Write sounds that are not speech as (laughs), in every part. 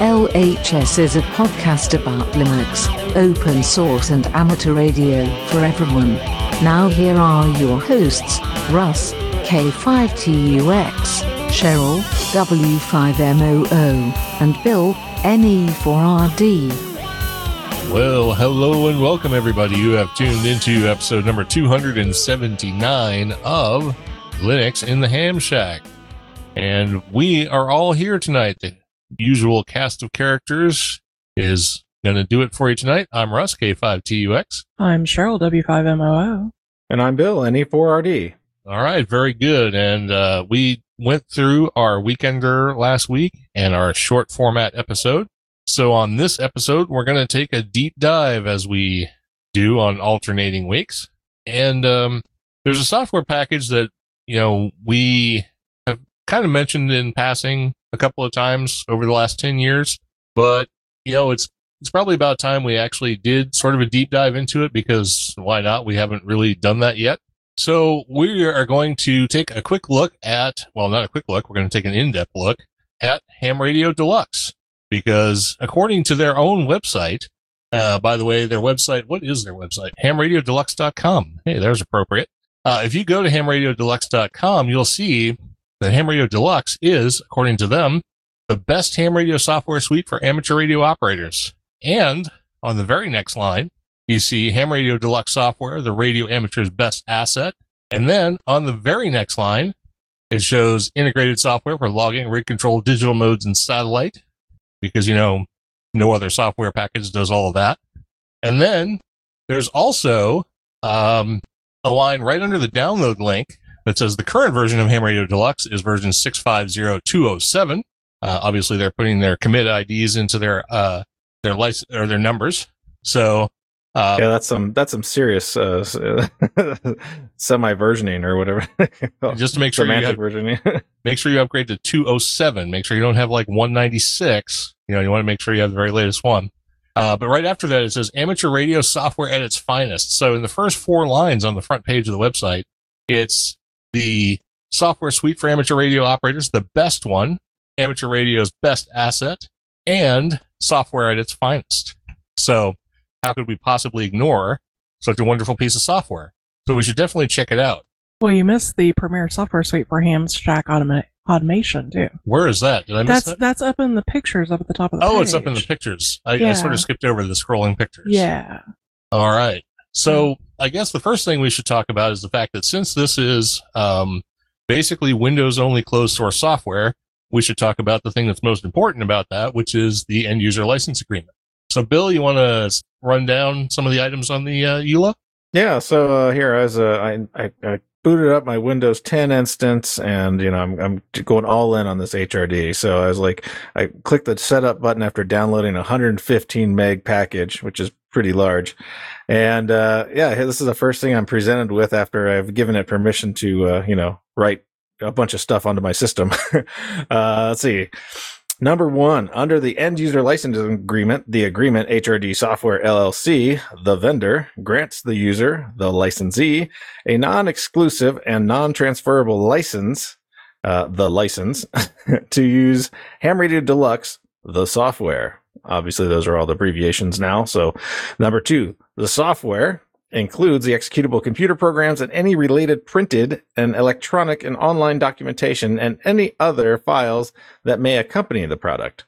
LHS is a podcast about Linux, open source, and amateur radio for everyone. Now, here are your hosts Russ, K5TUX, Cheryl, W5MOO, and Bill, NE4RD. Well, hello and welcome, everybody. You have tuned into episode number 279 of Linux in the Ham Shack. And we are all here tonight. Usual cast of characters is going to do it for you tonight. I'm Russ, K5TUX. I'm Cheryl, W5MOO. And I'm Bill, NE4RD. All right, very good. And uh, we went through our weekender last week and our short format episode. So on this episode, we're going to take a deep dive as we do on alternating weeks. And um, there's a software package that, you know, we have kind of mentioned in passing a couple of times over the last 10 years, but you know, it's, it's probably about time we actually did sort of a deep dive into it because why not? We haven't really done that yet. So we are going to take a quick look at, well, not a quick look. We're going to take an in-depth look at Ham Radio Deluxe because according to their own website, uh, by the way, their website, what is their website? Hamradiodeluxe.com. Hey, there's appropriate. Uh, if you go to hamradiodeluxe.com, you'll see the Ham Radio Deluxe is, according to them, the best ham radio software suite for amateur radio operators. And on the very next line, you see Ham Radio Deluxe software, the radio amateur's best asset. And then on the very next line, it shows integrated software for logging, rig control, digital modes, and satellite, because, you know, no other software package does all of that. And then there's also um, a line right under the download link that says the current version of Ham Radio Deluxe is version 650207. Uh, obviously, they're putting their commit IDs into their uh, their license or their numbers. So uh, yeah, that's some that's some serious uh, (laughs) semi versioning or whatever. (laughs) just to make sure you have, versioning. (laughs) make sure you upgrade to 207. Make sure you don't have like 196. You know, you want to make sure you have the very latest one. Uh, but right after that, it says amateur radio software at its finest. So in the first four lines on the front page of the website, it's the software suite for amateur radio operators, the best one, amateur radio's best asset, and software at its finest. So, how could we possibly ignore such a wonderful piece of software? So, we should definitely check it out. Well, you missed the premier software suite for Ham Shack automa- automation too. Where is that? Did I miss that's that? that's up in the pictures up at the top of the oh, page. it's up in the pictures. I, I sort of skipped over the scrolling pictures. Yeah. All right. So I guess the first thing we should talk about is the fact that since this is um, basically Windows only closed source software, we should talk about the thing that's most important about that, which is the end user license agreement. So, Bill, you want to run down some of the items on the uh, EULA? Yeah, so uh, here as uh, I, I I booted up my Windows 10 instance, and you know I'm I'm going all in on this HRD. So I was like, I clicked the setup button after downloading a 115 meg package, which is pretty large, and uh, yeah, this is the first thing I'm presented with after I've given it permission to uh, you know write a bunch of stuff onto my system. (laughs) uh, let's see. Number one, under the end user license agreement, the agreement HRD Software LLC, the vendor, grants the user, the licensee, a non exclusive and non transferable license, uh, the license, (laughs) to use Ham Radio Deluxe, the software. Obviously, those are all the abbreviations now. So, number two, the software includes the executable computer programs and any related printed and electronic and online documentation and any other files that may accompany the product.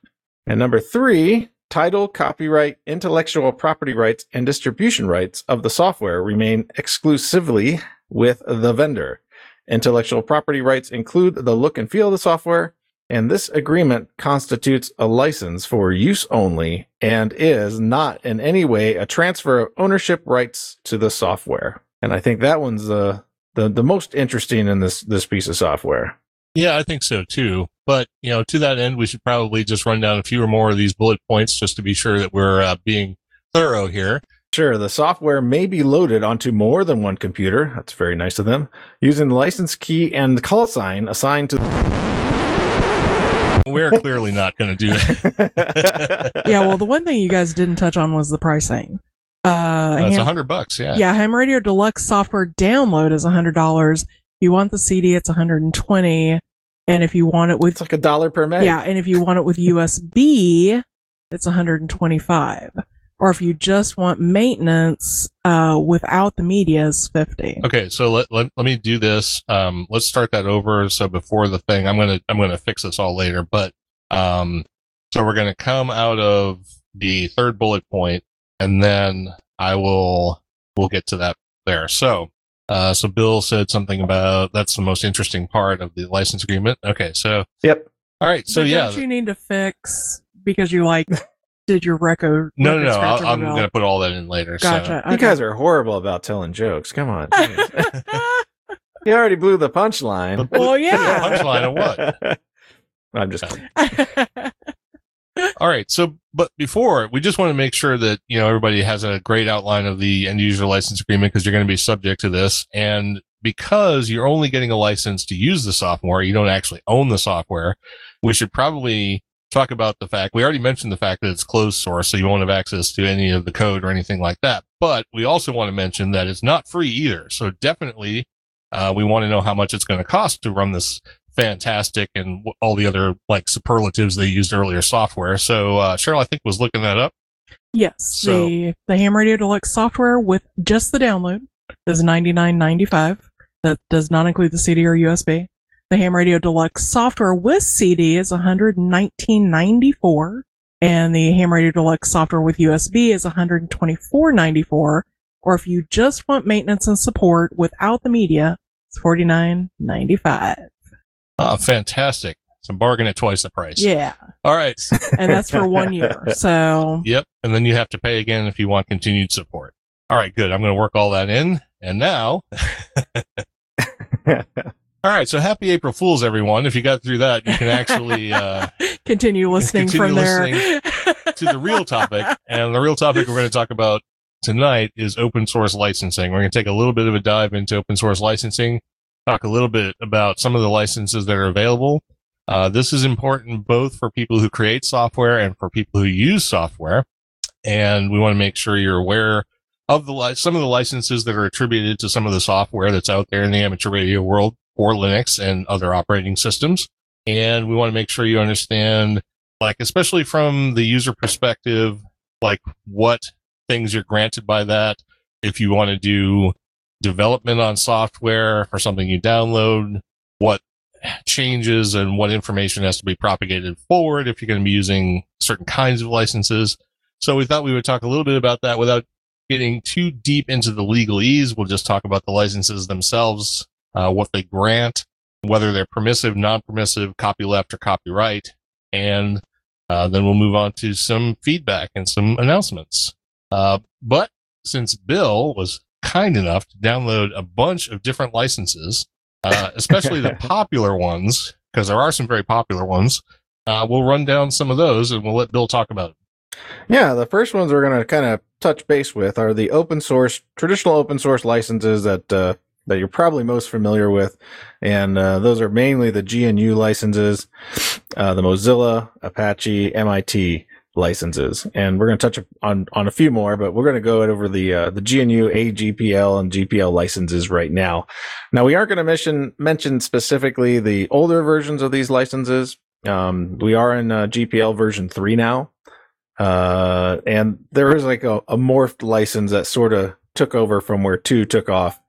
And number three, title, copyright, intellectual property rights, and distribution rights of the software remain exclusively with the vendor. Intellectual property rights include the look and feel of the software, and this agreement constitutes a license for use only and is not in any way a transfer of ownership rights to the software. And I think that one's the the, the most interesting in this this piece of software. Yeah, I think so too. But you know, to that end, we should probably just run down a few or more of these bullet points just to be sure that we're uh, being thorough here. Sure, the software may be loaded onto more than one computer. That's very nice of them. Using the license key and the call sign assigned to. We're clearly not going to do that. (laughs) yeah, well, the one thing you guys didn't touch on was the pricing. Uh, That's a hundred bucks. Yeah. yeah, Ham Radio Deluxe software download is a hundred dollars. If you want the CD, it's 120, and if you want it with it's like a dollar per meg. yeah, and if you want it with USB, it's 125. Or if you just want maintenance uh, without the media, is 50. Okay, so let, let let me do this. Um, let's start that over. So before the thing, I'm gonna I'm gonna fix this all later. But um, so we're gonna come out of the third bullet point, and then I will we'll get to that there. So uh, so Bill said something about that's the most interesting part of the license agreement. Okay, so Yep. all right, so But yeah, don't you need to fix because you like did your record? no, no, no, I'll, I'm rebel? gonna put all that in later. So. Gotcha. You okay. guys are horrible about telling jokes. Come on. (laughs) jeez. (laughs) you already blew the punchline. well, yeah. Punchline of what? (laughs) I'm just kidding. All right. So, but before we just want to make sure that, you know, everybody has a great outline of the end user license agreement because you're going to be subject to this. And because you're only getting a license to use the software, you don't actually own the software. We should probably talk about the fact we already mentioned the fact that it's closed source. So you won't have access to any of the code or anything like that. But we also want to mention that it's not free either. So definitely, uh, we want to know how much it's going to cost to run this fantastic and w- all the other like superlatives they used earlier software. So uh, Cheryl, I think was looking that up. Yes, So- the the Ham Radio Deluxe software with just the download is ninety nine ninety five. That does not include the CD or USB. The Ham Radio Deluxe software with CD is one hundred nineteen ninety four, and the Ham Radio Deluxe software with USB is one hundred twenty four ninety four. Or if you just want maintenance and support without the media, it's forty nine ninety five. Oh, ah, fantastic! Some bargain at twice the price. Yeah, All right. and that's for one (laughs) year. So Yep. And then you have to pay again if you want continued support. All right. Good. I'm going to work all that in. And now, (laughs) (laughs) all right. So happy April Fools, everyone. If you got through that, you can actually uh, (laughs) continue listening Continue from there. to the real topic. And the real topic we're going to talk about tonight is open source licensing. We're going to take a little bit of a dive into open source licensing, talk a little bit about some of the licenses that are available. Uh, this is important both for people who create software and for people who use software. And we want to make sure you're aware of the li- some of the licenses that are attributed to some of the software that's out there in the amateur radio world for Linux and other operating systems. And we want to make sure you understand like especially from the user perspective like what things you're granted by that. If you want to do development on software for something you download what changes and what information has to be propagated forward if you're going to be using certain kinds of licenses. So we thought we would talk a little bit about that without getting too deep into the legalese. We'll just talk about the licenses themselves uh, what they grant whether they're permissive non-permissive copyleft or copyright and uh, then we'll move on to some feedback and some announcements. Uh, but since Bill was kind enough to download a bunch of different licenses, uh, especially the (laughs) popular ones, because there are some very popular ones, uh, we'll run down some of those and we'll let Bill talk about it. Yeah, the first ones we're going to kind of touch base with are the open source, traditional open source licenses that uh, that you're probably most familiar with, and uh, those are mainly the GNU licenses, uh, the Mozilla, Apache, MIT licenses, and we're going to touch on on a few more, but we're going to go over the uh, the GNU AGPL and GPL licenses right now. Now we aren't going to mention mention specifically the older versions of these licenses. Um, we are in uh, GPL version three now. Uh, and there is like a, a morphed license that sort of took over from where two took off.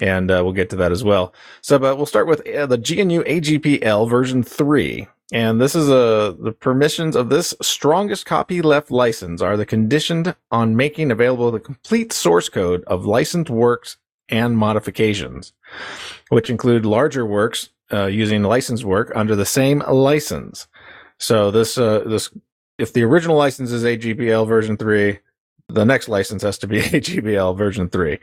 And uh, we'll get to that as well. So, but we'll start with uh, the GNU AGPL version three. And this is a, the permissions of this strongest copy left license are the conditioned on making available the complete source code of licensed works and modifications, which include larger works uh, using licensed work under the same license. So this, uh, this if the original license is AGPL version 3, the next license has to be (laughs) AGPL version 3.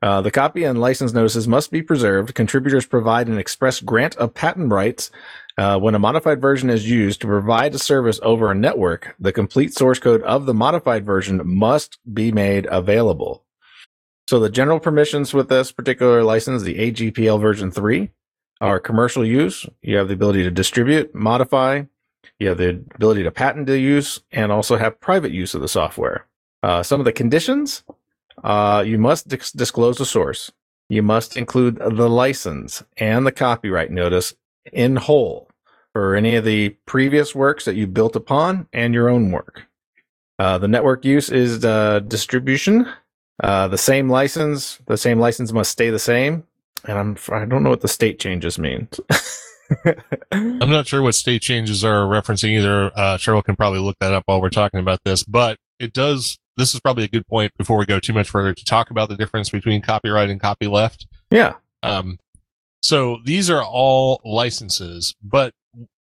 Uh, the copy and license notices must be preserved. Contributors provide an express grant of patent rights Uh, when a modified version is used to provide a service over a network, the complete source code of the modified version must be made available. So the general permissions with this particular license, the AGPL version 3, are commercial use. You have the ability to distribute, modify. You have the ability to patent the use and also have private use of the software. Uh, some of the conditions, uh, you must dis- disclose the source. You must include the license and the copyright notice in whole for any of the previous works that you built upon and your own work. Uh, the network use is uh, distribution. Uh, the same license, the same license must stay the same. And I'm I don't know what the state changes means. (laughs) I'm not sure what state changes are referencing either. Uh, Cheryl can probably look that up while we're talking about this, but it does. This is probably a good point before we go too much further to talk about the difference between copyright and copyleft. yeah. Um, so these are all licenses, but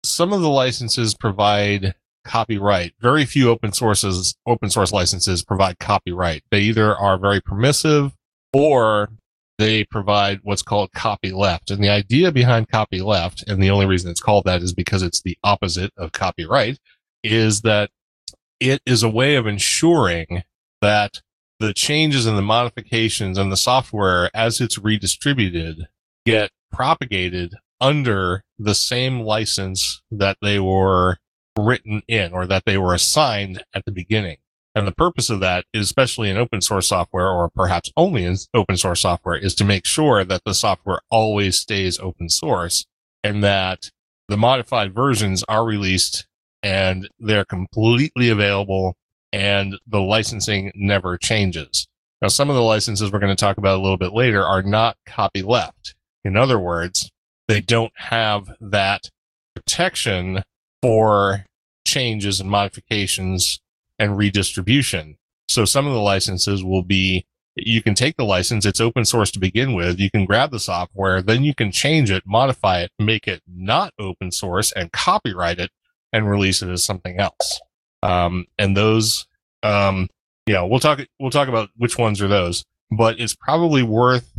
some of the licenses provide copyright. Very few open sources, open source licenses provide copyright. They either are very permissive or they provide what's called copyleft. And the idea behind copyleft, and the only reason it's called that is because it's the opposite of copyright, is that it is a way of ensuring that the changes and the modifications and the software as it's redistributed get propagated under the same license that they were written in or that they were assigned at the beginning. And the purpose of that, is, especially in open source software or perhaps only in open source software, is to make sure that the software always stays open source and that the modified versions are released and they're completely available and the licensing never changes. Now, some of the licenses we're going to talk about a little bit later are not copyleft. In other words, they don't have that protection for changes and modifications and redistribution. So some of the licenses will be you can take the license, it's open source to begin with. You can grab the software, then you can change it, modify it, make it not open source and copyright it and release it as something else. Um, and those, um, yeah, we'll talk, we'll talk about which ones are those, but it's probably worth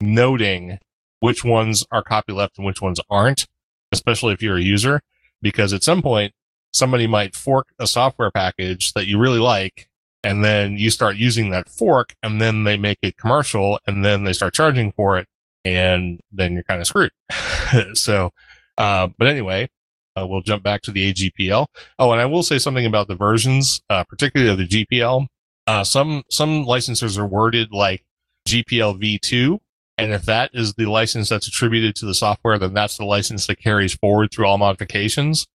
noting which ones are copyleft and which ones aren't, especially if you're a user, because at some point somebody might fork a software package that you really like and then you start using that fork and then they make it commercial and then they start charging for it and then you're kind of screwed. (laughs) so, uh, but anyway, uh, we'll jump back to the AGPL. Oh, and I will say something about the versions, uh, particularly of the GPL. Uh, some, some licenses are worded like GPL v2. And if that is the license that's attributed to the software, then that's the license that carries forward through all modifications.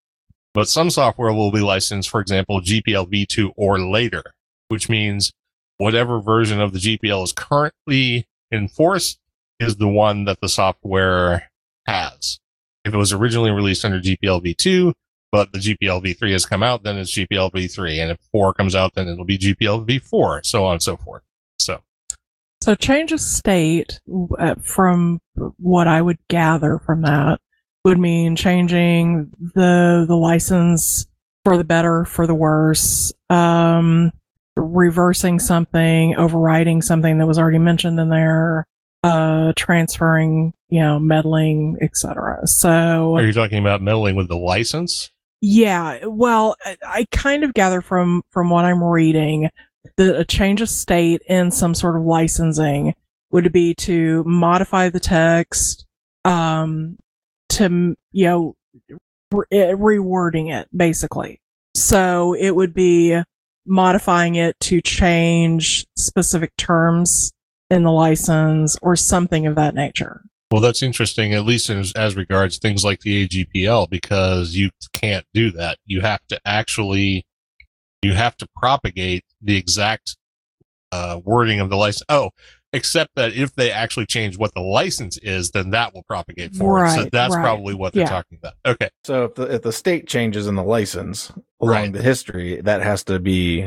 But some software will be licensed, for example, GPL v2 or later, which means whatever version of the GPL is currently in force is the one that the software has. If it was originally released under GPL v2, but the GPL v3 has come out, then it's GPL v3. And if 4 comes out, then it'll be GPL v4, so on and so forth. So, So change of state, uh, from what I would gather from that, would mean changing the the license for the better, for the worse, um, reversing something, overriding something that was already mentioned in there, uh, transferring, you know, meddling, etc. So are you talking about meddling with the license? yeah, well, I, I kind of gather from from what I'm reading that a change of state in some sort of licensing would be to modify the text, um, to you know re- rewording it basically. So it would be modifying it to change specific terms in the license or something of that nature. Well, that's interesting, at least as, as regards things like the AGPL, because you can't do that. You have to actually, you have to propagate the exact uh, wording of the license. Oh, except that if they actually change what the license is, then that will propagate forward. so that's right. probably what they're Yeah. talking about. Okay. So if the, if the state changes in the license along Right. the history, that has to be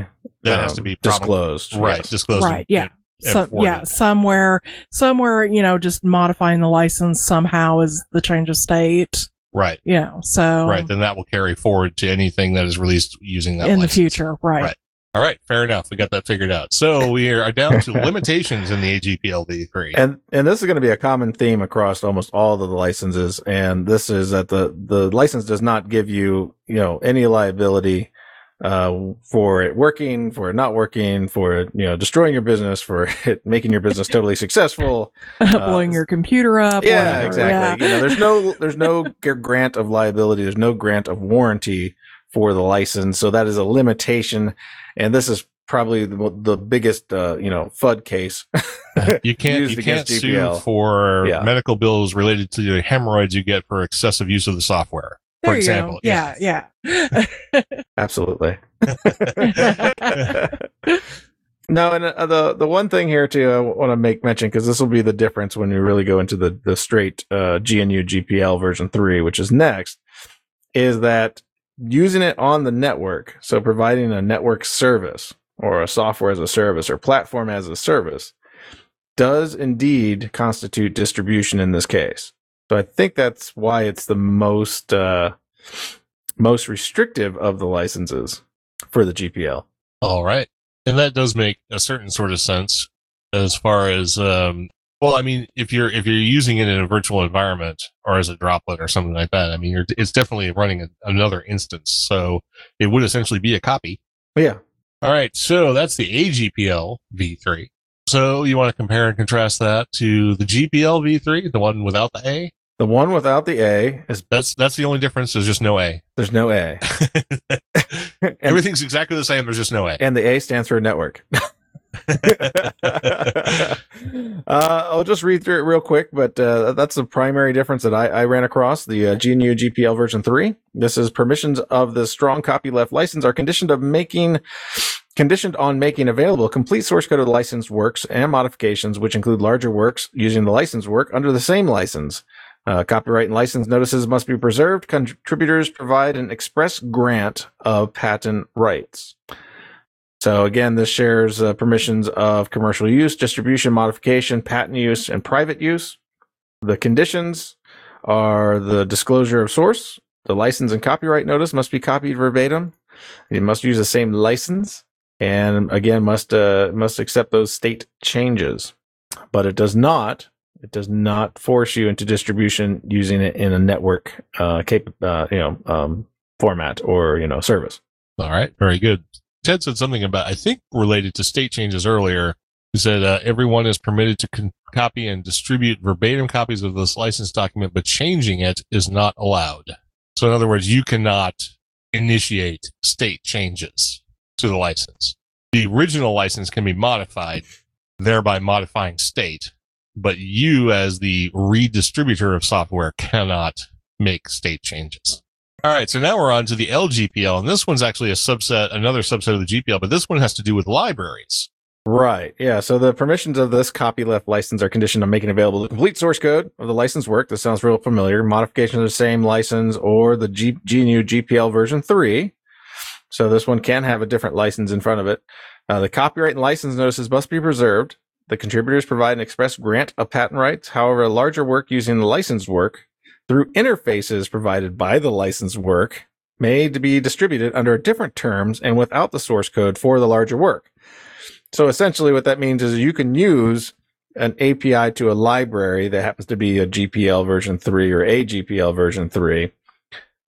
That has um, to be prob- disclosed. Right. Yes. Disclosed. Right, yeah. And So, forwarded. yeah, somewhere, somewhere, you know, just modifying the license somehow is the change of state. Right. You know, so Right. Then that will carry forward to anything that is released using that in the future, right? Right. All right, fair enough. We got that figured out. So we are down to (laughs) limitations in the AGPL v3. And and this is going to be a common theme across almost all of the licenses. And this is that the the license does not give you you know any liability uh, for it working, for it not working, for it you know destroying your business, for (laughs) it making your business totally successful. (laughs) blowing your computer up. Yeah, whatever. exactly. You know, there's no there's no grant of liability. There's no grant of warranty for the license. So that is a limitation. And this is probably the, the biggest uh, you know FUD case. (laughs) you can't used you can't against sue for Yeah. medical bills related to the hemorrhoids you get for excessive use of the software. There for example, go. Yeah, yeah. (laughs) Absolutely. (laughs) (laughs) no, and uh, the the one thing here too, I want to make mention because this will be the difference when we really go into the the straight uh, GNU GPL version three, which is next, is that using it on the network, so providing a network service or a software as a service or platform as a service, does indeed constitute distribution in this case. So I think that's why it's the most uh, most restrictive of the licenses for the GPL. All right. And that does make a certain sort of sense as far as um well, I mean, if you're if you're using it in a virtual environment or as a droplet or something like that, I mean, you're, it's definitely running a, another instance. So it would essentially be a copy. But yeah, All right, so that's the AGPL v3. So you want to compare and contrast that to the GPL v3, the one without the A? The one without the A is That's that's the only difference. There's just no A. (laughs) there's no A. and, (laughs) Everything's exactly the same. There's just no A. and the A stands for network. (laughs) uh, I'll just read through it real quick, but uh, that's the primary difference that I, I ran across. The uh, GNU GPL version three. This is permissions of the strong copyleft license are conditioned of making conditioned on making available complete source code of the licensed works and modifications, which include larger works using the licensed work under the same license. Uh, copyright and license notices must be preserved. Contributors provide an express grant of patent rights. So again, this shares uh, permissions of commercial use, distribution, modification, patent use, and private use. The conditions are the disclosure of source. The license and copyright notice must be copied verbatim. It must use the same license, and again, must uh, must accept those state changes. But it does not. It does not force you into distribution using it in a network uh, cap- uh, you know um, format or you know service. All right, very good. Ted said something about, I think, related to state changes earlier. He said uh, everyone is permitted to con- copy and distribute verbatim copies of this license document, but changing it is not allowed. So, in other words, you cannot initiate state changes to the license. The original license can be modified, thereby modifying state, but you, as the redistributor of software, cannot make state changes. All right, so now we're on to the LGPL, and this one's actually a subset, another subset of the GPL, but this one has to do with libraries. Right. Yeah. So the permissions of this copyleft license are conditioned on making available the complete source code of the license work. This sounds real familiar. Modification of the same license or the G- GNU GPL version three. So this one can have a different license in front of it. Uh, the copyright and license notices must be preserved. The contributors provide an express grant of patent rights. However, a larger work using the licensed work through interfaces provided by the licensed work may be distributed under different terms and without the source code for the larger work. So essentially what that means is you can use an API to a library that happens to be AGPL version 3 or a GPL version 3.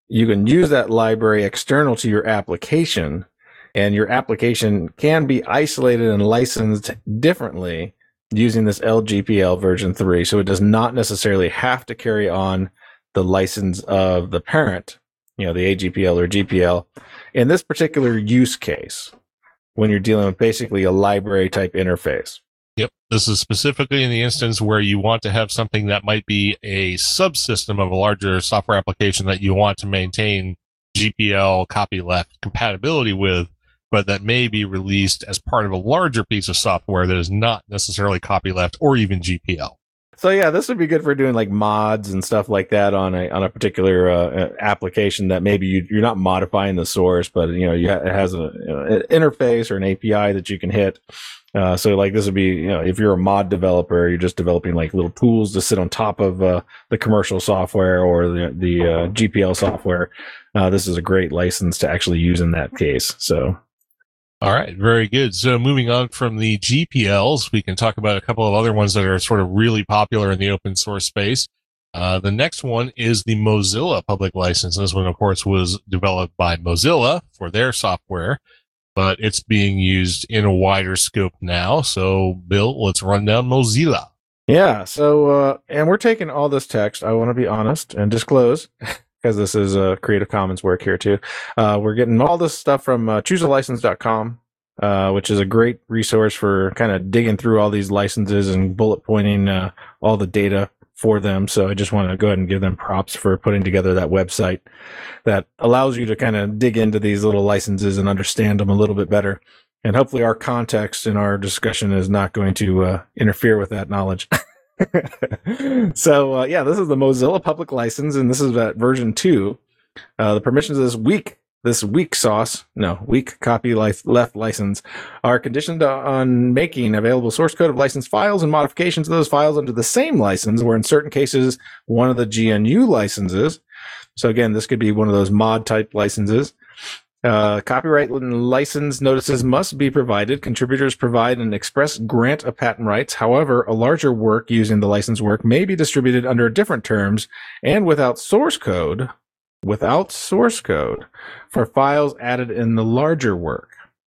You can use that library external to your application and your application can be isolated and licensed differently using this LGPL version 3. So it does not necessarily have to carry on the license of the parent, you know, the AGPL or GPL in this particular use case when you're dealing with basically a library type interface. Yep. This is specifically in the instance where you want to have something that might be a subsystem of a larger software application that you want to maintain GPL copyleft compatibility with, but that may be released as part of a larger piece of software that is not necessarily copyleft or even GPL. So yeah, this would be good for doing like mods and stuff like that on a on a particular uh, application that maybe you, you're not modifying the source, but you know you ha- it has a, you know, an interface or an API that you can hit. Uh, so like this would be you know if you're a mod developer, you're just developing like little tools to sit on top of uh, the commercial software or the the uh, GPL software. Uh, this is a great license to actually use in that case. So All right, very good. So moving on from the GPLs, we can talk about a couple of other ones that are sort of really popular in the open source space. Uh, the next one is the Mozilla public license. This one, of course, was developed by Mozilla for their software, but it's being used in a wider scope now. So, Bill, let's run down Mozilla. Yeah. So, uh, and we're taking all this text. I want to be honest and disclose (laughs) because this is a uh, Creative Commons work here too. Uh, we're getting all this stuff from uh, choosealicense.com, uh, which is a great resource for kind of digging through all these licenses and bullet pointing uh, all the data for them. So I just want to go ahead and give them props for putting together that website that allows you to kind of dig into these little licenses and understand them a little bit better. And hopefully our context in our discussion is not going to uh, interfere with that knowledge. (laughs) (laughs) so uh, yeah, this is the Mozilla public license, and this is at version two. Uh, the permissions of this weak, this weak sauce, no, weak copy life left license are conditioned on making available source code of licensed files and modifications of those files under the same license, or in certain cases, one of the GNU licenses. So again, this could be one of those mod type licenses. Uh, copyright license notices must be provided. Contributors provide an express grant of patent rights. However, a larger work using the license work may be distributed under different terms and without source code, without source code for files added in the larger work.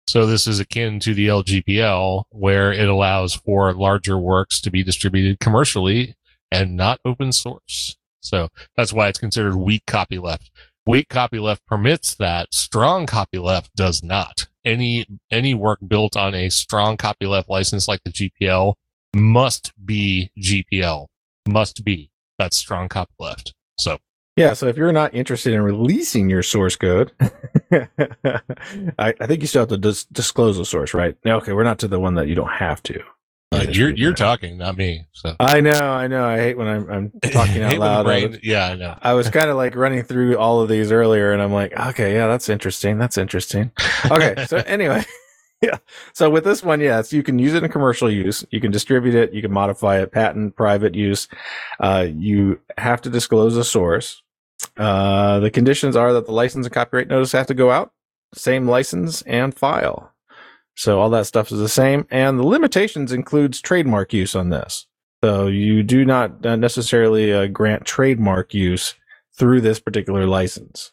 So this is akin to the LGPL where it allows for larger works to be distributed commercially and not open source. So that's why it's considered weak copyleft. Weak copyleft permits that. Strong copyleft does not. Any any work built on a strong copyleft license like the GPL must be GPL. Must be. That's strong copyleft. So yeah, so if you're not interested in releasing your source code, (laughs) I, I, think you still have to dis- disclose the source, right? Okay, we're not to the one that you don't have to. Uh, you're you're talking, not me. So I know, I know. I hate when I'm, I'm (laughs) talking out loud. Brain, yeah, I know. I was (laughs) kind of like running through all of these earlier, and I'm like, okay, yeah, that's interesting. That's interesting. Okay, (laughs) so anyway, yeah. So with this one, yes, you can use it in commercial use. You can distribute it. You can modify it, patent, private use. Uh, you have to disclose a source. Uh, the conditions are that the license and copyright notice have to go out, same license and file. So all that stuff is the same. And the limitations includes trademark use on this. So you do not necessarily uh, grant trademark use through this particular license.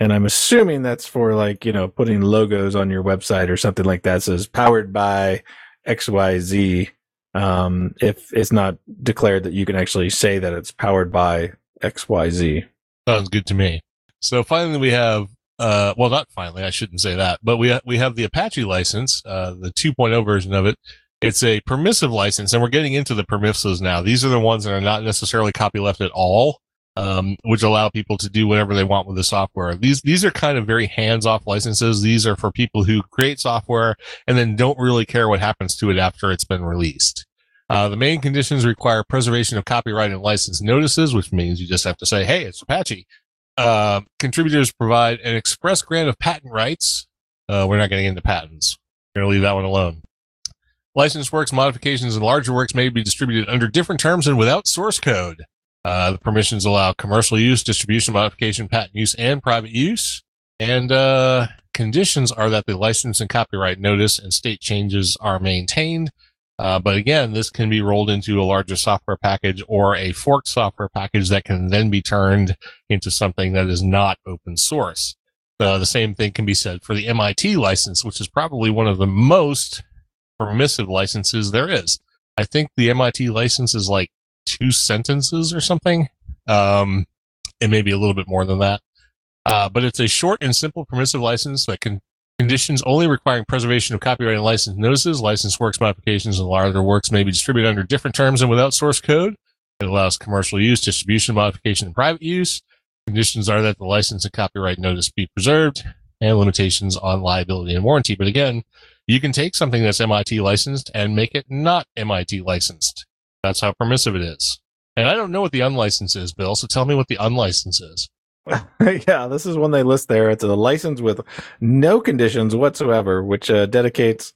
And I'm assuming that's for like, you know, putting logos on your website or something like that. It says powered by XYZ. Um, if it's not declared that you can actually say that it's powered by XYZ. Sounds good to me. So finally we have uh, well, not finally, I shouldn't say that, but we, we have the Apache license, uh, the 2.0 version of it. It's a permissive license and we're getting into the permissives now. These are the ones that are not necessarily copyleft at all. Um, which allow people to do whatever they want with the software. These, these are kind of very hands-off licenses. These are for people who create software and then don't really care what happens to it after it's been released. Uh, the main conditions require preservation of copyright and license notices, which means you just have to say, Hey, it's Apache. Uh, contributors provide an express grant of patent rights. Uh, we're not getting into patents. We're going to leave that one alone. Licensed works, modifications, and larger works may be distributed under different terms and without source code. Uh, the permissions allow commercial use, distribution, modification, patent use, and private use. And uh, conditions are that the license and copyright notice and state changes are maintained. Uh, but again, this can be rolled into a larger software package or a forked software package that can then be turned into something that is not open source. Uh, the same thing can be said for the MIT license, which is probably one of the most permissive licenses there is. I think the MIT license is like two sentences or something. Um, it may be a little bit more than that. Uh, but it's a short and simple permissive license that can Conditions only requiring preservation of copyright and license notices, licensed works modifications, and larger works may be distributed under different terms and without source code. It allows commercial use, distribution, modification, and private use. Conditions are that the license and copyright notice be preserved and limitations on liability and warranty. But again, you can take something that's MIT licensed and make it not MIT licensed. That's how permissive it is. And I don't know what the unlicensed is, Bill. So tell me what the unlicensed is. (laughs) yeah, this is one they list there. It's a license with no conditions whatsoever, which uh, dedicates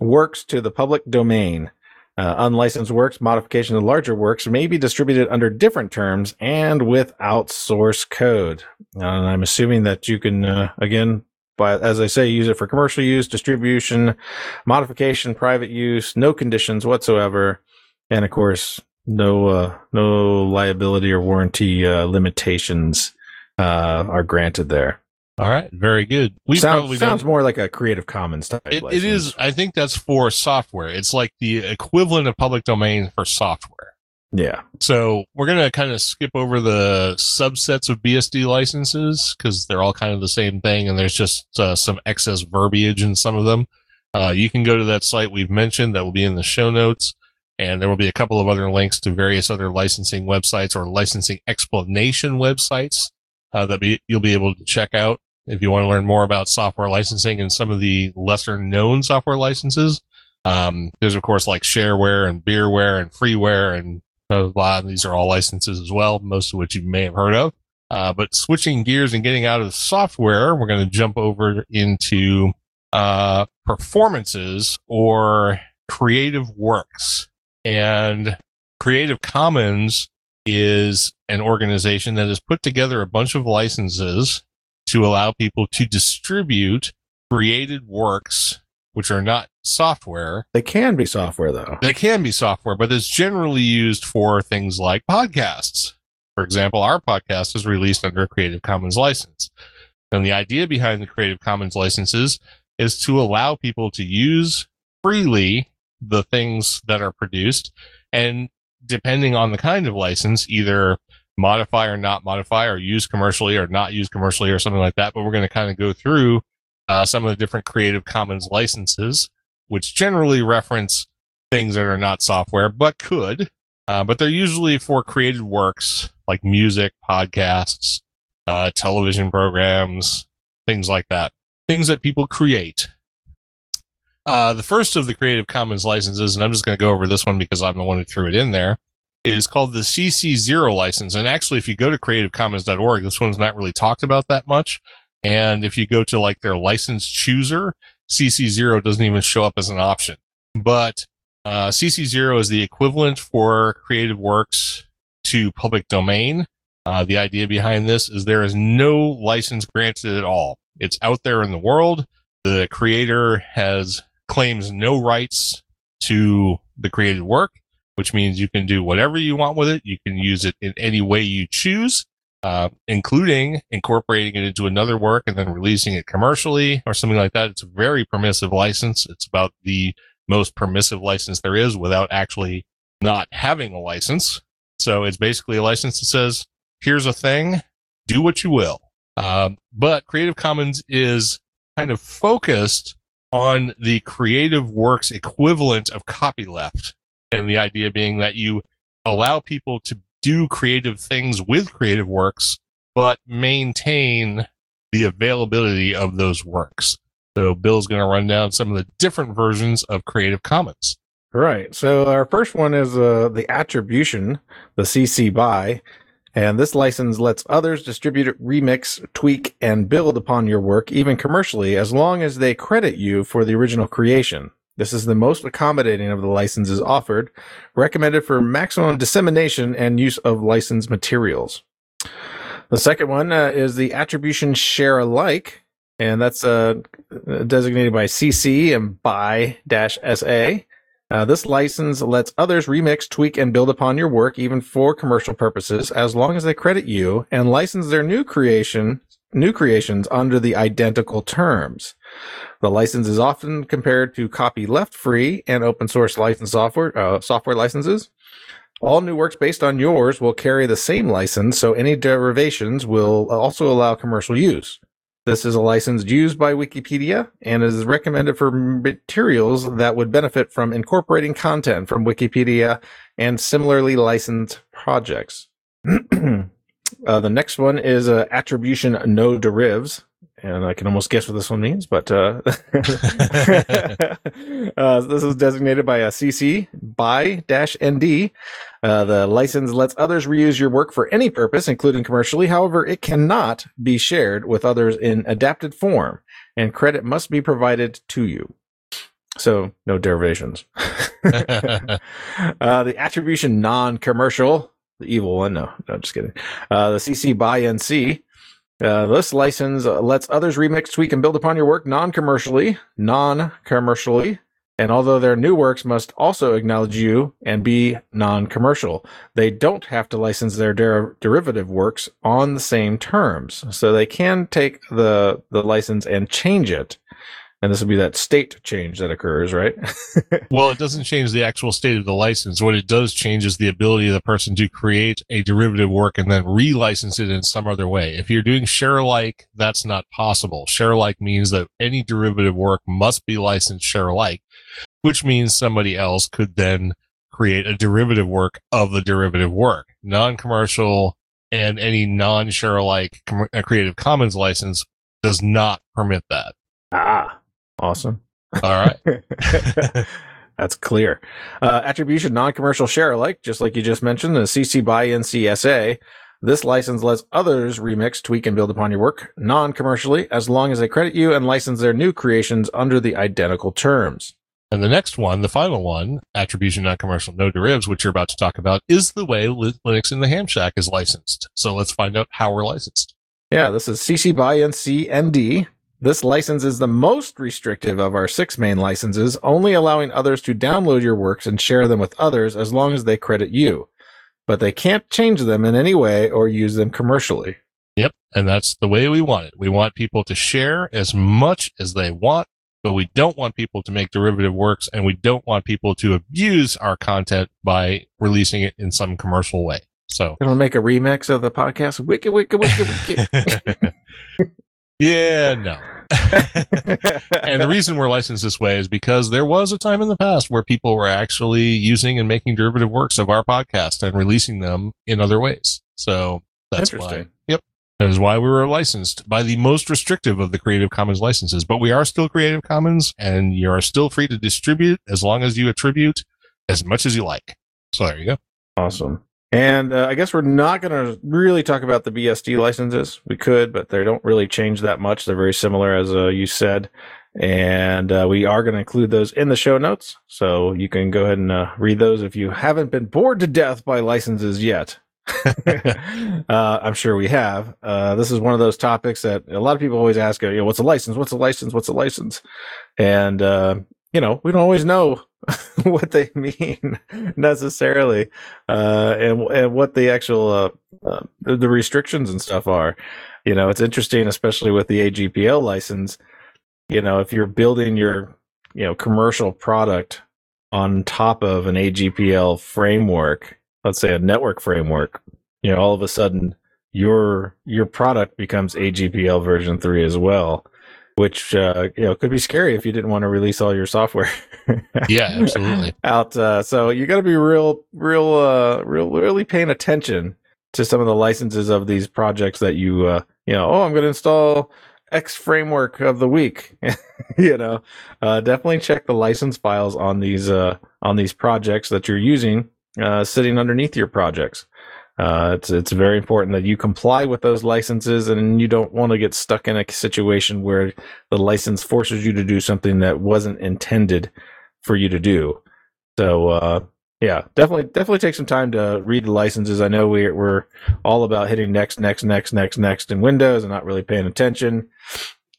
works to the public domain. Uh, unlicensed works, modification of larger works may be distributed under different terms and without source code. And I'm assuming that you can, uh, again, but as I say, use it for commercial use, distribution, modification, private use, no conditions whatsoever, and of course, no uh, no liability or warranty uh, limitations uh, are granted there. All right, very good. We Sound- probably sounds more like a Creative Commons type. It, it is. I think that's for software. It's like the equivalent of public domain for software. Yeah. So we're going to kind of skip over the subsets of BSD licenses because they're all kind of the same thing, and there's just uh, some excess verbiage in some of them. Uh, you can go to that site we've mentioned that will be in the show notes, and there will be a couple of other links to various other licensing websites or licensing explanation websites uh, that be, you'll be able to check out if you want to learn more about software licensing and some of the lesser known software licenses. Um, there's of course like shareware and beerware and freeware and a lot of these are all licenses as well, most of which you may have heard of. Uh, but switching gears and getting out of the software, we're going to jump over into uh, performances or creative works. And Creative Commons is an organization that has put together a bunch of licenses to allow people to distribute created works, which are not software, They can be software though. they can be software, but it's generally used for things like podcasts. For example, our podcast is released under a Creative Commons license. And the idea behind the Creative Commons licenses is to allow people to use freely the things that are produced. And depending on the kind of license, either modify or not modify or use commercially or not use commercially or something like that. But we're going to kind of go through uh, some of the different Creative Commons licenses which generally reference things that are not software, but could. Uh, but they're usually for created works like music, podcasts, uh, television programs, things like that. Things that people create. Uh, the first of the Creative Commons licenses, and I'm just going to go over this one because I'm the one who threw it in there, is called the CC0 license. And actually, if you go to creativecommons.org, this one's not really talked about that much. And if you go to like their license chooser, CC0 doesn't even show up as an option. But uh, CC0 is the equivalent for creative works to public domain. Uh, the idea behind this is there is no license granted at all. It's out there in the world. The creator has claims no rights to the created work, which means you can do whatever you want with it. You can use it in any way you choose uh, including incorporating it into another work and then releasing it commercially or something like that. It's a very permissive license. It's about the most permissive license there is without actually not having a license. So it's basically a license that says, here's a thing, do what you will. Um, but Creative Commons is kind of focused on the creative works equivalent of copyleft. And the idea being that you allow people to do creative things with creative works, but maintain the availability of those works. So Bill's going to run down some of the different versions of Creative Commons. Right. So our first one is uh, the attribution, the CC BY. And this license lets others distribute, remix, tweak, and build upon your work, even commercially, as long as they credit you for the original creation. This is the most accommodating of the licenses offered, recommended for maximum dissemination and use of licensed materials. The second one uh, is the attribution share alike, and that's uh, designated by CC and by dash SA. Uh, this license lets others remix, tweak, and build upon your work, even for commercial purposes, as long as they credit you and license their new creation, new creations under the identical terms. The license is often compared to copy left free and open source license software, uh, software licenses. All new works based on yours will carry the same license, so any derivations will also allow commercial use. This is a license used by Wikipedia and is recommended for materials that would benefit from incorporating content from Wikipedia and similarly licensed projects. (clears throat) uh, the next one is uh, attribution no derivs. And I can almost guess what this one means, but uh, (laughs) (laughs) uh, this is designated by a CC by dash ND. Uh, the license lets others reuse your work for any purpose, including commercially. However, it cannot be shared with others in adapted form, and credit must be provided to you. So, no derivations. (laughs) (laughs) uh, the attribution non-commercial, the evil one. No, no, just kidding. Uh, the CC by NC. Uh, this license lets others remix, tweak, and build upon your work non-commercially, non-commercially, and although their new works must also acknowledge you and be non-commercial, they don't have to license their der- derivative works on the same terms. So they can take the the license and change it, and this would be that state change that occurs, right? (laughs) Well, it doesn't change the actual state of the license. What it does change is the ability of the person to create a derivative work and then relicense it in some other way. If you're doing share alike, that's not possible. Share alike means that any derivative work must be licensed share alike, which means somebody else could then create a derivative work of the derivative work. Non-commercial and any non-share alike com- uh, Creative Commons license does not permit that. ah, awesome. All right. (laughs) That's clear. Uh, attribution non-commercial share alike, just like you just mentioned, the CC by NCSA. This license lets others remix, tweak, and build upon your work non-commercially, as long as they credit you and license their new creations under the identical terms. And the next one, the final one, attribution non-commercial no derivatives, which you're about to talk about, is the way Linux in the Ham Shack is licensed. So let's find out how we're licensed. Yeah, this is CC by NC ND. This license is the most restrictive of our six main licenses, only allowing others to download your works and share them with others as long as they credit you. But they can't change them in any way or use them commercially. Yep. And that's the way we want it. We want people to share as much as they want, but we don't want people to make derivative works and we don't want people to abuse our content by releasing it in some commercial way. So Gonna make a remix of the podcast. Wicked, wicked, wicked, wicked. (laughs) yeah, no. (laughs) and the reason we're licensed this way is because there was a time in the past where people were actually using and making derivative works of our podcast and releasing them in other ways. So that's why. That is why we were licensed by the most restrictive of the Creative Commons licenses. But we are still Creative Commons and you are still free to distribute as long as you attribute as much as you like. So there you go. Awesome. And uh, I guess we're not going to really talk about the BSD licenses. We could, but they don't really change that much. They're very similar, as uh, you said. And uh, we are going to include those in the show notes. So you can go ahead and uh, read those if you haven't been bored to death by licenses yet. (laughs) uh, I'm sure we have. Uh, this is one of those topics that a lot of people always ask, you know, what's a license? What's a license? What's a license? And, uh, you know, we don't always know (laughs) what they mean (laughs) necessarily, uh, and, and what the actual, uh, uh, the, the restrictions and stuff are. You know, it's interesting, especially with the AGPL license. You know, if you're building your, you know, commercial product on top of an AGPL framework, let's say a network framework, you know, all of a sudden your your product becomes AGPL version three as well, which uh, you know could be scary if you didn't want to release all your software. (laughs) Yeah, absolutely. Out, uh, so you got to be real, real, uh, real, really paying attention to some of the licenses of these projects that you, uh, you know, oh, I'm going to install X framework of the week. (laughs) you know, uh, definitely check the license files on these, uh, on these projects that you're using, uh, sitting underneath your projects. Uh, it's, it's very important that you comply with those licenses and you don't want to get stuck in a situation where the license forces you to do something that wasn't intended for you to do. So, uh, yeah, definitely, definitely take some time to read the licenses. I know we're, we're all about hitting next, next, next, next, next in Windows and not really paying attention.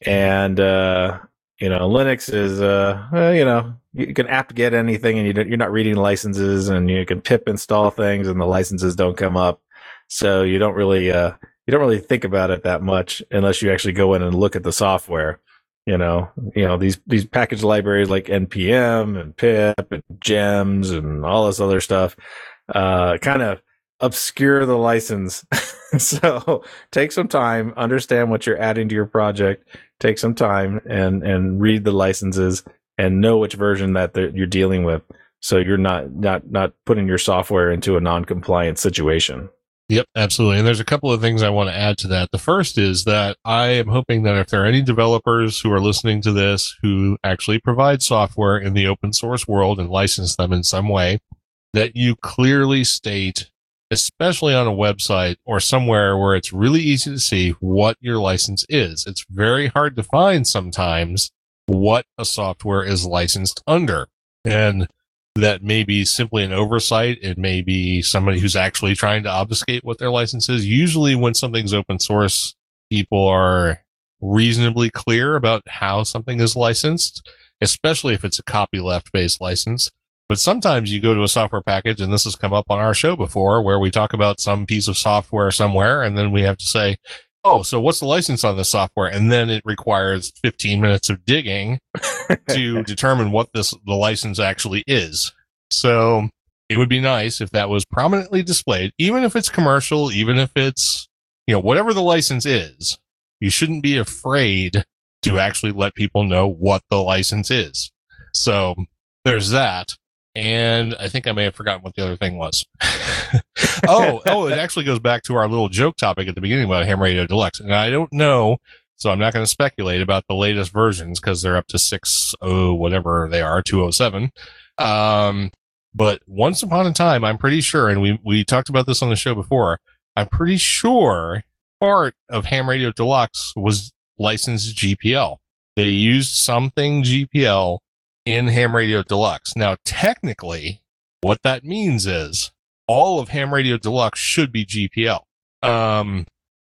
And, uh, you know, Linux is, uh, well, you know, you can apt get anything and you you're not reading licenses and you can pip install things and the licenses don't come up. So you don't really, uh, you don't really think about it that much unless you actually go in and look at the software. You know, you know, these, these package libraries like NPM and pip and gems and all this other stuff, uh, kind of obscure the license. (laughs) so take some time, understand what you're adding to your project, take some time and, and read the licenses and know which version that you're dealing with. So you're not, not, not putting your software into a non-compliant situation. Yep, absolutely. And there's a couple of things I want to add to that. The first is that I am hoping that if there are any developers who are listening to this who actually provide software in the open source world and license them in some way, that you clearly state, especially on a website or somewhere where it's really easy to see what your license is. It's very hard to find sometimes what a software is licensed under. And that may be simply an oversight. It may be somebody who's actually trying to obfuscate what their license is. Usually when something's open source, people are reasonably clear about how something is licensed, especially if it's a copyleft based license. But sometimes you go to a software package, and this has come up on our show before, where we talk about some piece of software somewhere, and then we have to say, oh, so what's the license on this software? And then it requires 15 minutes of digging (laughs) to determine what this the license actually is. So it would be nice if that was prominently displayed, even if it's commercial, even if it's you know whatever the license is. You shouldn't be afraid to actually let people know what the license is. So there's that. And I think I may have forgotten what the other thing was. (laughs) oh, oh, it actually goes back to our little joke topic at the beginning about Ham Radio Deluxe. And I don't know, so I'm not going to speculate about the latest versions because they're up to 60, whatever they are, 207. Um, but once upon a time, I'm pretty sure, and we, we talked about this on the show before, I'm pretty sure part of Ham Radio Deluxe was licensed GPL. They used something GPL in Ham Radio Deluxe. Now, technically, what that means is all of Ham Radio Deluxe should be GPL. Um,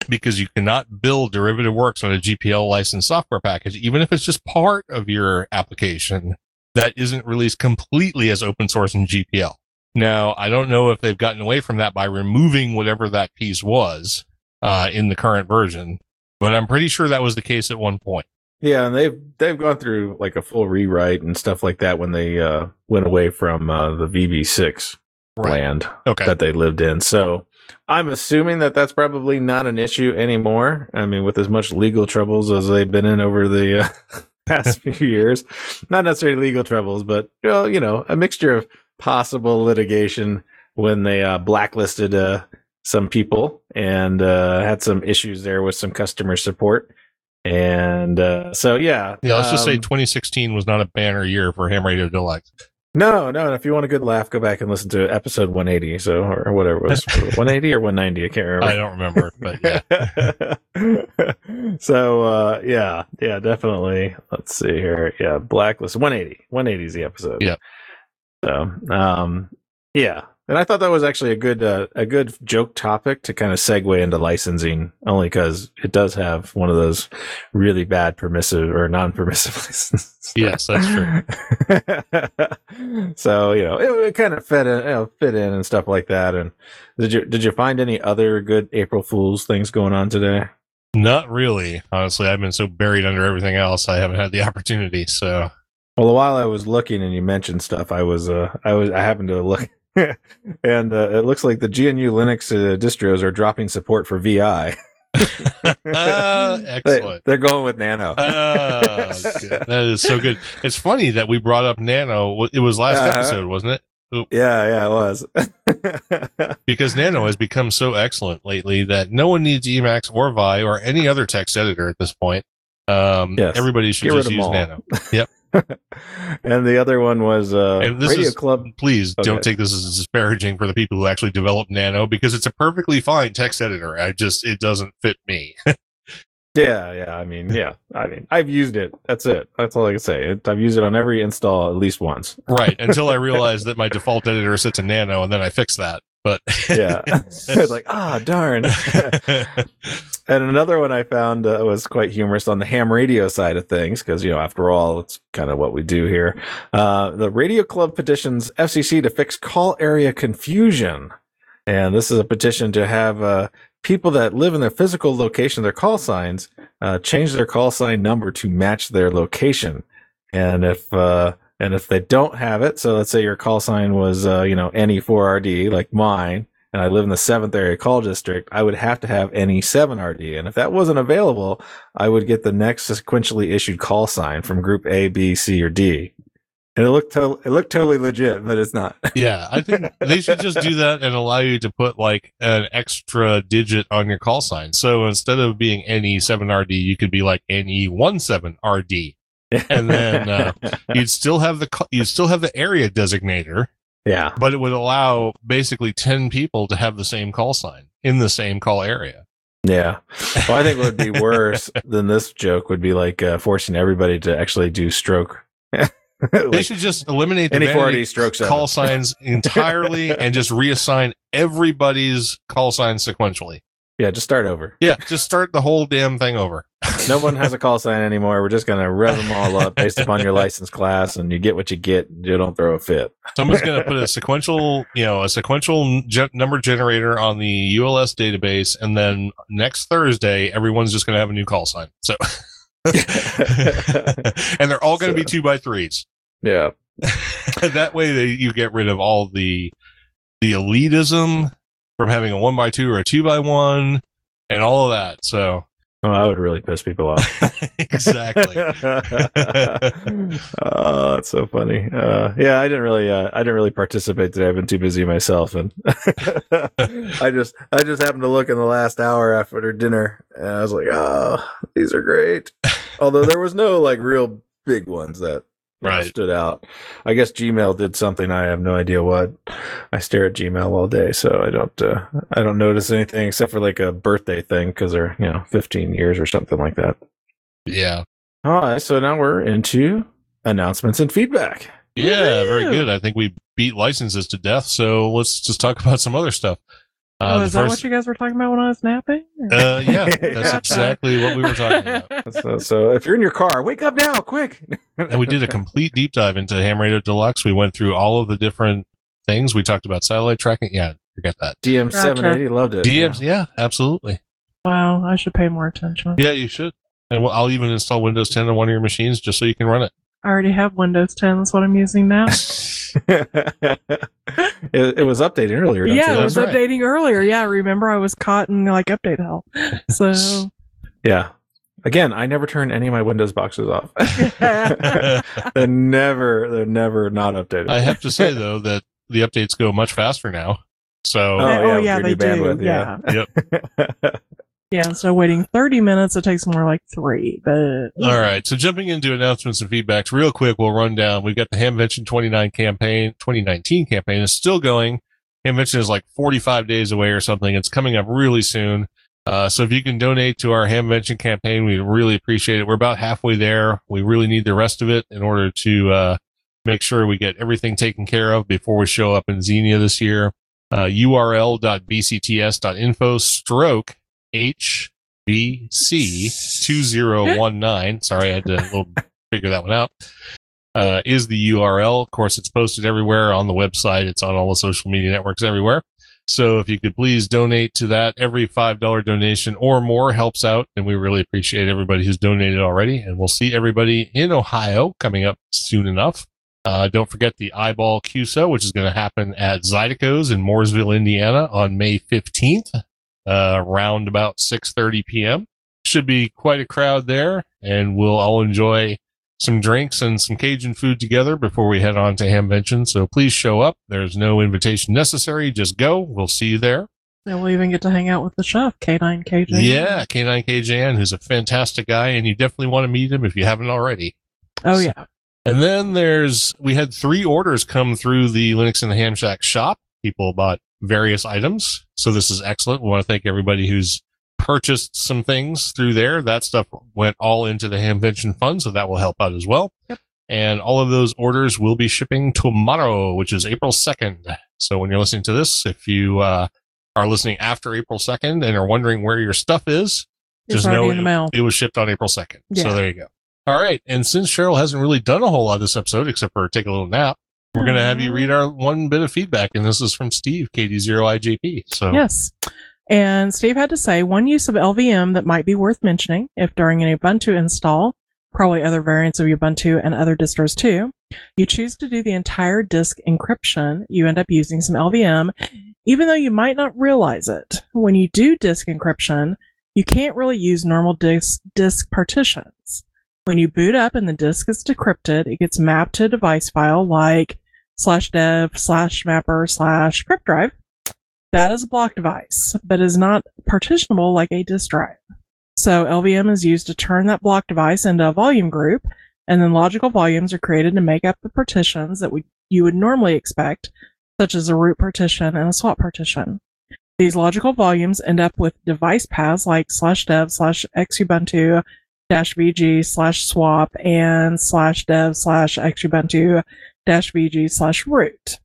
because you cannot build derivative works on a GPL licensed software package, even if it's just part of your application that isn't released completely as open source in GPL. Now, I don't know if they've gotten away from that by removing whatever that piece was uh, in the current version, but I'm pretty sure that was the case at one point. Yeah, and they've they've gone through like a full rewrite and stuff like that when they uh, went away from uh, the VB6 land Okay. that they lived in. So I'm assuming that that's probably not an issue anymore. I mean, with as much legal troubles as they've been in over the uh, (laughs) past few (laughs) years, not necessarily legal troubles, but well, you know, a mixture of possible litigation when they uh, blacklisted uh, some people and uh, had some issues there with some customer support. And uh, so, yeah, yeah, let's just say um, 2016 was not a banner year for Ham Radio Deluxe. no, no. and If you want a good laugh, go back and listen to episode 180. So, or whatever it was, (laughs) 180 or 190. I can't remember. I don't remember, but yeah. (laughs) so uh yeah yeah definitely let's see here yeah blacklist 180 180 is the episode Yeah. so um yeah and i thought that was actually a good uh, a good joke topic to kind of segue into licensing only because it does have one of those really bad permissive or non-permissive (laughs) licenses Yes, that's true. (laughs) so you know, it, it kind of fit in, you know, fit in and stuff like that. And did you did you find any other good April Fools things going on today? Not really. Honestly, I've been so buried under everything else, I haven't had the (laughs) opportunity. So, Well, while I was looking and you mentioned stuff, I was uh, I was I happened to look. (laughs) and uh, it looks like the GNU Linux uh, distros are dropping support for VI. uh, (laughs) (laughs) excellent. they're going with Nano. Ah, that is so good. It's funny that we brought up Nano. It was last Uh-huh. episode, wasn't it? yeah, yeah, it was. Because Nano has become so excellent lately that no one needs Emacs or Vi or any other text editor at this point. Um, Yes. everybody should Get just use Nano. all. (laughs) And the other one was uh, this Radio is- Club. Please Okay. don't take this as disparaging for the people who actually developed Nano because it's a perfectly fine text editor. I just it doesn't fit me. (laughs) Yeah, yeah. I mean, yeah. I mean, I've used it. That's it. That's all I can say. It, I've used it on every install at least once. right until I (laughs) realized that my default editor sits in Nano, and then I fixed that. But Yeah. it's (laughs) (laughs) like, ah, darn. (laughs) and another one I found uh, was quite humorous on the ham radio side of things, because, you know, after all, it's kind of what we do here. Uh, the Radio Club petitions FCC to fix call area confusion. And this is a petition to have uh, people that live in their physical location, their call signs, uh, change their call sign number to match their location. And if, uh, and if they don't have it, so let's say your call sign was, uh, you know, NE4RD, like mine, and I live in the seventh area call district, I would have to have NE7RD. And if that wasn't available, I would get the next sequentially issued call sign from group A, B, C, or D. And it looked, to- it looked totally legit, but it's not. (laughs) yeah, I think they should just do that and allow you to put like an extra digit on your call sign. So instead of being NE7RD, you could be like NE17RD, and then (laughs) uh, you'd still have the you'd still have the area designator, yeah. but it would allow basically ten people to have the same call sign in the same call area. Yeah. Well, I think what would be (laughs) worse than this joke would be like uh, forcing everybody to actually do stroke. (laughs) They should just eliminate the NE4RD vanity stroke call signs entirely and just reassign everybody's call signs sequentially. Yeah, just start over. Yeah, just start the whole damn thing over. (laughs) No one has a call sign anymore. We're just gonna rev them all up based upon your license class, and you get what you get. You don't throw a fit. Someone's going to put a (laughs) sequential, you know, a sequential ge- number generator on the ULS database, and then next Thursday, everyone's just going to have a new call sign. So, (laughs) and they're all going to be two by threes. Yeah. that way, they, you get rid of all the the elitism from having a one by two or a two by one, and all of that. So, Oh, that would really piss people off. (laughs) (laughs) exactly. (laughs) oh, that's so funny. Uh, yeah, I didn't really, uh, I didn't really participate today. I've been too busy myself, and I just, I just happened to look in the last hour after dinner, and I was like, oh, these are great. Although there was no like real big ones that Right. stood out. I guess Gmail did something. I have no idea what. I stare at Gmail all day, so I don't, uh, I don't notice anything except for like a birthday thing because they're, you know, 15 years or something like that. yeah, All right, so now we're into announcements and feedback. yeah, very good. I think we beat licenses to death. So let's just talk (laughs) about some other stuff. Uh, oh, is that what you guys were talking about when I was napping? Uh, (laughs) yeah, that's (laughs) exactly what we were talking about. (laughs) So, so if you're in your car, wake up now, quick. And we did a complete deep dive into Ham Radio Deluxe. We went through all of the different things. We talked about satellite tracking. Yeah, forget that. DM seven eighty loved it. DMs, yeah, absolutely. Wow, I should pay more attention. Yeah, you should. And we'll, I'll even install Windows 10 on one of your machines just so you can run it. I already have Windows 10. That's what I'm using now. (laughs) it, it was updating earlier. yeah, you? it was That's right. updating earlier. Yeah, remember I was caught in like update hell. So (laughs) yeah. Again, I never turn any of my Windows boxes off. (laughs) they're never, they're never not updated. I have to say though that the updates go much faster now. So Oh, yeah, oh yeah, they new do. bandwidth, yeah. yeah. Yeah. so waiting 30 minutes, it takes more like three. But All right. So jumping into announcements and feedbacks real quick, we'll run down. We've got the Hamvention 29 campaign, 2019 campaign is still going. Hamvention is like 45 days away or something. It's coming up really soon. Uh, so if you can donate to our Hamvention campaign, we really appreciate it. We're about halfway there. We really need the rest of it in order to, uh, make sure we get everything taken care of before we show up in Xenia this year. Uh, url.bcts.info stroke HBC2019. Sorry, I had to little (laughs) figure that one out. Uh, is the URL. Of course, it's posted everywhere on the website. It's on all the social media networks everywhere. So if you could please donate to that, every $5 donation or more helps out. And we really appreciate everybody who's donated already. And we'll see everybody in Ohio coming up soon enough. Uh, don't forget the Eyeball QSO, which is going to happen at Zydeco's in Mooresville, Indiana on May 15th, uh, around about 6.30 p.m. Should be quite a crowd there and we'll all enjoy some drinks and some Cajun food together before we head on to Hamvention. So please show up. There's no invitation necessary. Just go. We'll see you there. and we'll even get to hang out with the chef, K9KJ. Yeah. K9KJN, who's a fantastic guy and you definitely want to meet him if you haven't already. Oh yeah. And then there's, we had three orders come through the Linux and the Ham Shack shop. People bought various items. So this is excellent. We want to thank everybody who's purchased some things through there. That stuff went all into the Hamvention fund. So that will help out as well. Yep. And all of those orders will be shipping tomorrow, which is April 2nd. So when you're listening to this, if you, uh, are listening after April 2nd and are wondering where your stuff is, It's just know it- it was shipped on April 2nd. So there you go. All right. And since Cheryl hasn't really done a whole lot this episode except for take a little nap, we're going to have you read our one bit of feedback. And this is from Steve, KD0IJP. So Yes. And Steve had to say one use of LVM that might be worth mentioning if during an Ubuntu install, probably other variants of Ubuntu and other distros too, you choose to do the entire disk encryption, you end up using some LVM, even though you might not realize it. When you do disk encryption, you can't really use normal disk, disk partitions. When you boot up and the disk is decrypted, it gets mapped to a device file like slash dev slash mapper slash crypt drive. That is a block device, but is not partitionable like a disk drive. So LVM is used to turn that block device into a volume group, and then logical volumes are created to make up the partitions that we, you would normally expect, such as a root partition and a swap partition. These logical volumes end up with device paths like slash dev slash xubuntu dash vg slash swap and slash dev slash xubuntu vg slash root.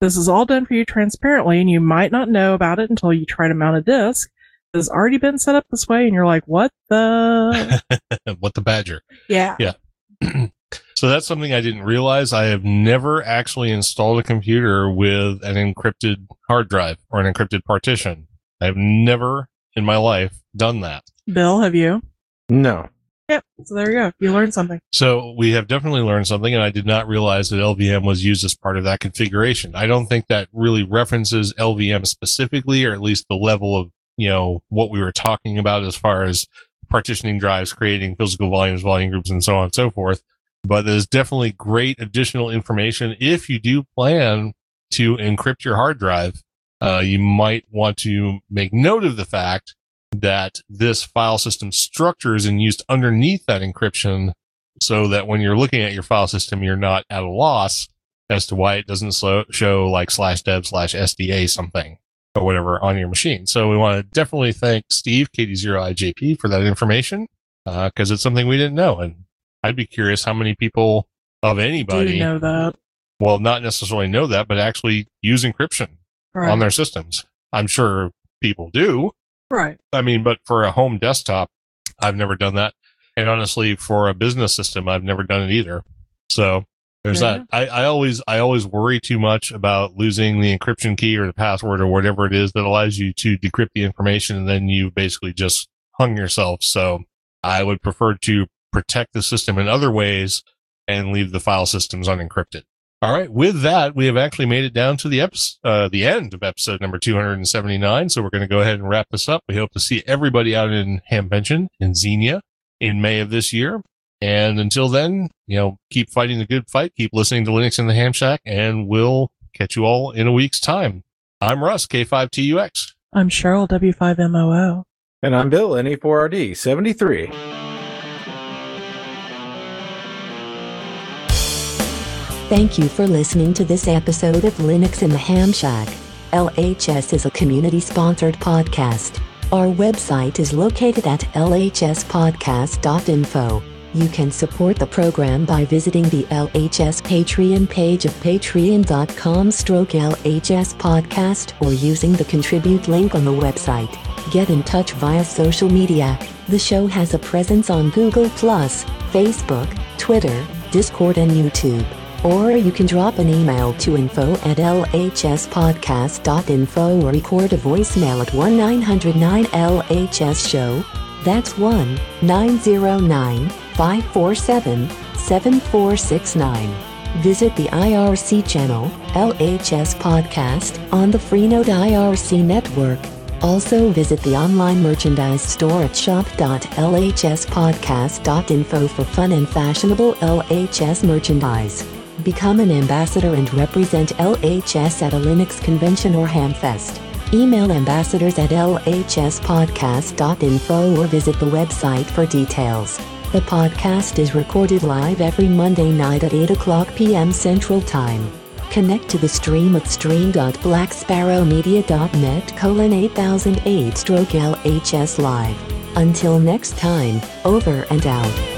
This is all done for you transparently, and you might not know about it until you try to mount a disk. has already been set up this way, and you're like, what the? (laughs) what the badger? yeah. Yeah. (clears throat) so that's something I didn't realize. I have never actually installed a computer with an encrypted hard drive or an encrypted partition. I've never in my life done that. Bill, have you? No. Yep. So there you go. You learned something. So we have definitely learned something, and I did not realize that LVM was used as part of that configuration. I don't think that really references LVM specifically, or at least the level of, you know, what we were talking about as far as partitioning drives, creating physical volumes, volume groups, and so on and so forth. But there's definitely great additional information if you do plan to encrypt your hard drive. Uh, you might want to make note of the fact that this file system structure is and used underneath that encryption so that when you're looking at your file system, you're not at a loss as to why it doesn't slow, show like slash dev slash SDA something or whatever on your machine. So we want to definitely thank Steve, KD0IJP for that information because uh, it's something we didn't know. And I'd be curious how many people of anybody, you know that? well, not necessarily know that, but actually use encryption Right. on their systems. I'm sure people do. Right. I mean, but for a home desktop, I've never done that. And honestly, for a business system, I've never done it either. So there's Yeah. that. I, I always, I always worry too much about losing the encryption key or the password or whatever it is that allows you to decrypt the information. And then you basically just hung yourself. So I would prefer to protect the system in other ways and leave the file systems unencrypted. All right. With that, we have actually made it down to the episode, uh, the end of episode number 279. So we're going to go ahead and wrap this up. We hope to see everybody out in Hamvention in Xenia in May of this year. And until then, you know, keep fighting the good fight. Keep listening to Linux in the Ham Shack and we'll catch you all in a week's time. I'm Russ, K5TUX. I'm Cheryl W5MOO. And I'm Bill, NE4RD Thank you for listening to this episode of Linux in the Ham Shack. LHS is a community sponsored podcast. Our website is located at lhspodcast.info. You can support the program by visiting the LHS Patreon page of patreon.com stroke LHS podcast or using the contribute link on the website. Get in touch via social media. The show has a presence on Google Plus, Facebook, Twitter, Discord and YouTube. Or you can drop an email to info at lhspodcast.info or record a voicemail at 1-909-LHS show. That's 1-909-547-7469. Visit the IRC channel, LHS Podcast, on the Freenode IRC network. Also visit the online merchandise store at shop.lhspodcast.info for fun and fashionable LHS merchandise. Become an ambassador and represent LHS at a Linux convention or Hamfest. Email ambassadors at lhspodcast.info or visit the website for details. The podcast is recorded live every Monday night at 8 o'clock p.m. Central Time. Connect to the stream at stream.blacksparrowmedia.net colon 8008 stroke LHS live. Until next time, over and out.